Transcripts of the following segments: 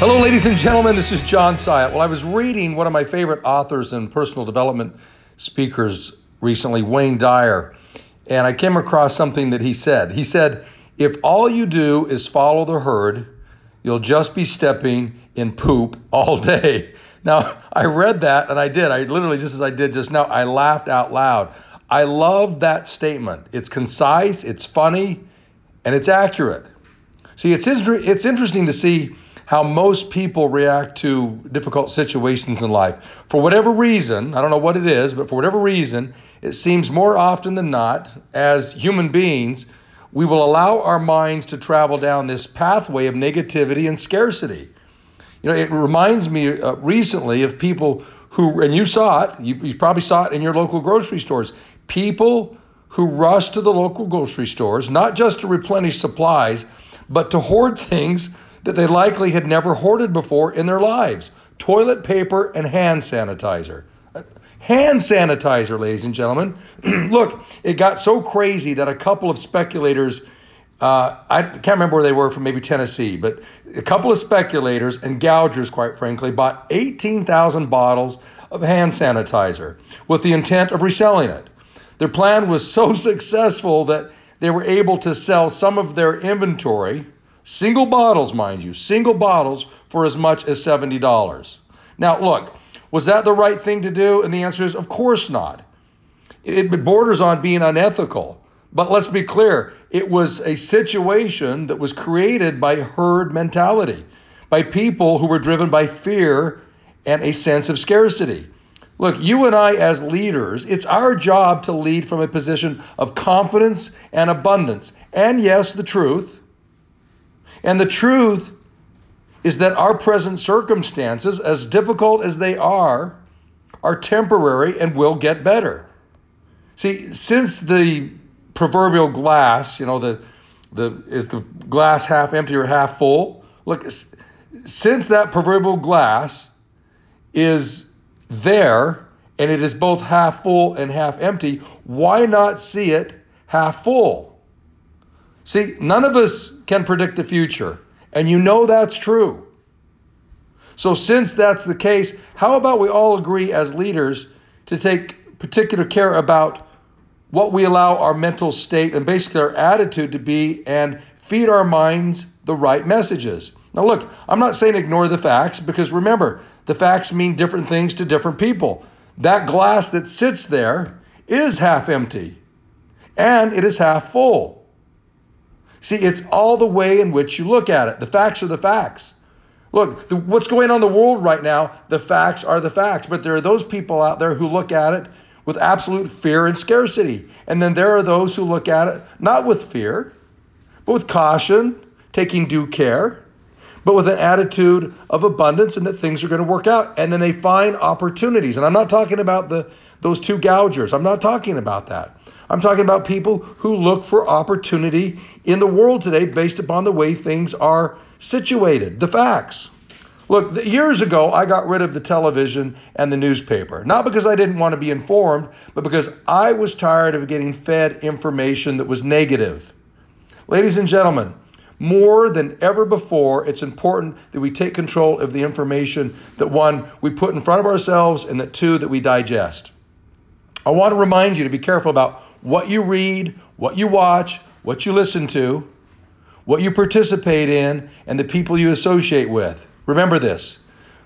Hello, ladies and gentlemen. This is John Syatt. Well, I was reading one of my favorite authors and personal development speakers recently, Wayne Dyer, and I came across something that he said. He said, If all you do is follow the herd, you'll just be stepping in poop all day. Now, I read that and I did. I literally, just as I did just now, I laughed out loud. I love that statement. It's concise, it's funny, and it's accurate. See, it's, it's interesting to see how most people react to difficult situations in life. For whatever reason, I don't know what it is, but for whatever reason, it seems more often than not, as human beings, we will allow our minds to travel down this pathway of negativity and scarcity. You know, it reminds me uh, recently of people who, and you saw it, you, you probably saw it in your local grocery stores, people who rush to the local grocery stores, not just to replenish supplies, but to hoard things that they likely had never hoarded before in their lives toilet paper and hand sanitizer. Hand sanitizer, ladies and gentlemen. Look, it got so crazy that a couple of speculators, uh, I can't remember where they were from, maybe Tennessee, but a couple of speculators and gougers, quite frankly, bought 18,000 bottles of hand sanitizer with the intent of reselling it. Their plan was so successful that they were able to sell some of their inventory Single bottles, mind you, single bottles for as much as $70. Now, look, was that the right thing to do? And the answer is, of course not. It borders on being unethical. But let's be clear it was a situation that was created by herd mentality, by people who were driven by fear and a sense of scarcity. Look, you and I, as leaders, it's our job to lead from a position of confidence and abundance. And yes, the truth. And the truth is that our present circumstances, as difficult as they are, are temporary and will get better. See, since the proverbial glass, you know, the the is the glass half empty or half full? Look, since that proverbial glass is there and it is both half full and half empty, why not see it half full? See, none of us can predict the future, and you know that's true. So, since that's the case, how about we all agree as leaders to take particular care about what we allow our mental state and basically our attitude to be and feed our minds the right messages? Now, look, I'm not saying ignore the facts because remember, the facts mean different things to different people. That glass that sits there is half empty and it is half full. See, it's all the way in which you look at it. The facts are the facts. Look, the, what's going on in the world right now, the facts are the facts. But there are those people out there who look at it with absolute fear and scarcity. And then there are those who look at it not with fear, but with caution, taking due care, but with an attitude of abundance and that things are going to work out. And then they find opportunities. And I'm not talking about the those two gougers. I'm not talking about that. I'm talking about people who look for opportunity in the world today based upon the way things are situated, the facts. Look, years ago, I got rid of the television and the newspaper. Not because I didn't want to be informed, but because I was tired of getting fed information that was negative. Ladies and gentlemen, more than ever before, it's important that we take control of the information that one, we put in front of ourselves, and that two, that we digest. I want to remind you to be careful about what you read, what you watch, what you listen to, what you participate in, and the people you associate with. Remember this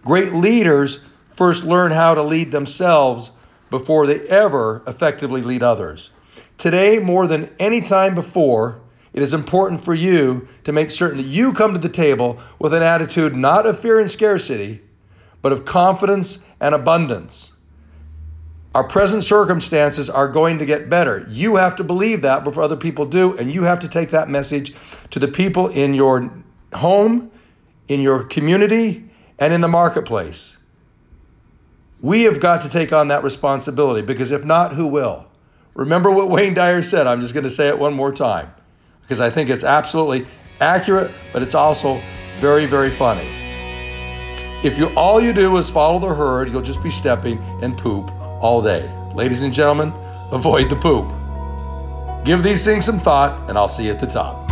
great leaders first learn how to lead themselves before they ever effectively lead others. Today, more than any time before, it is important for you to make certain that you come to the table with an attitude not of fear and scarcity, but of confidence and abundance. Our present circumstances are going to get better. You have to believe that before other people do, and you have to take that message to the people in your home, in your community, and in the marketplace. We have got to take on that responsibility because if not, who will? Remember what Wayne Dyer said. I'm just going to say it one more time because I think it's absolutely accurate, but it's also very, very funny. If you all you do is follow the herd, you'll just be stepping in poop all day. Ladies and gentlemen, avoid the poop. Give these things some thought, and I'll see you at the top.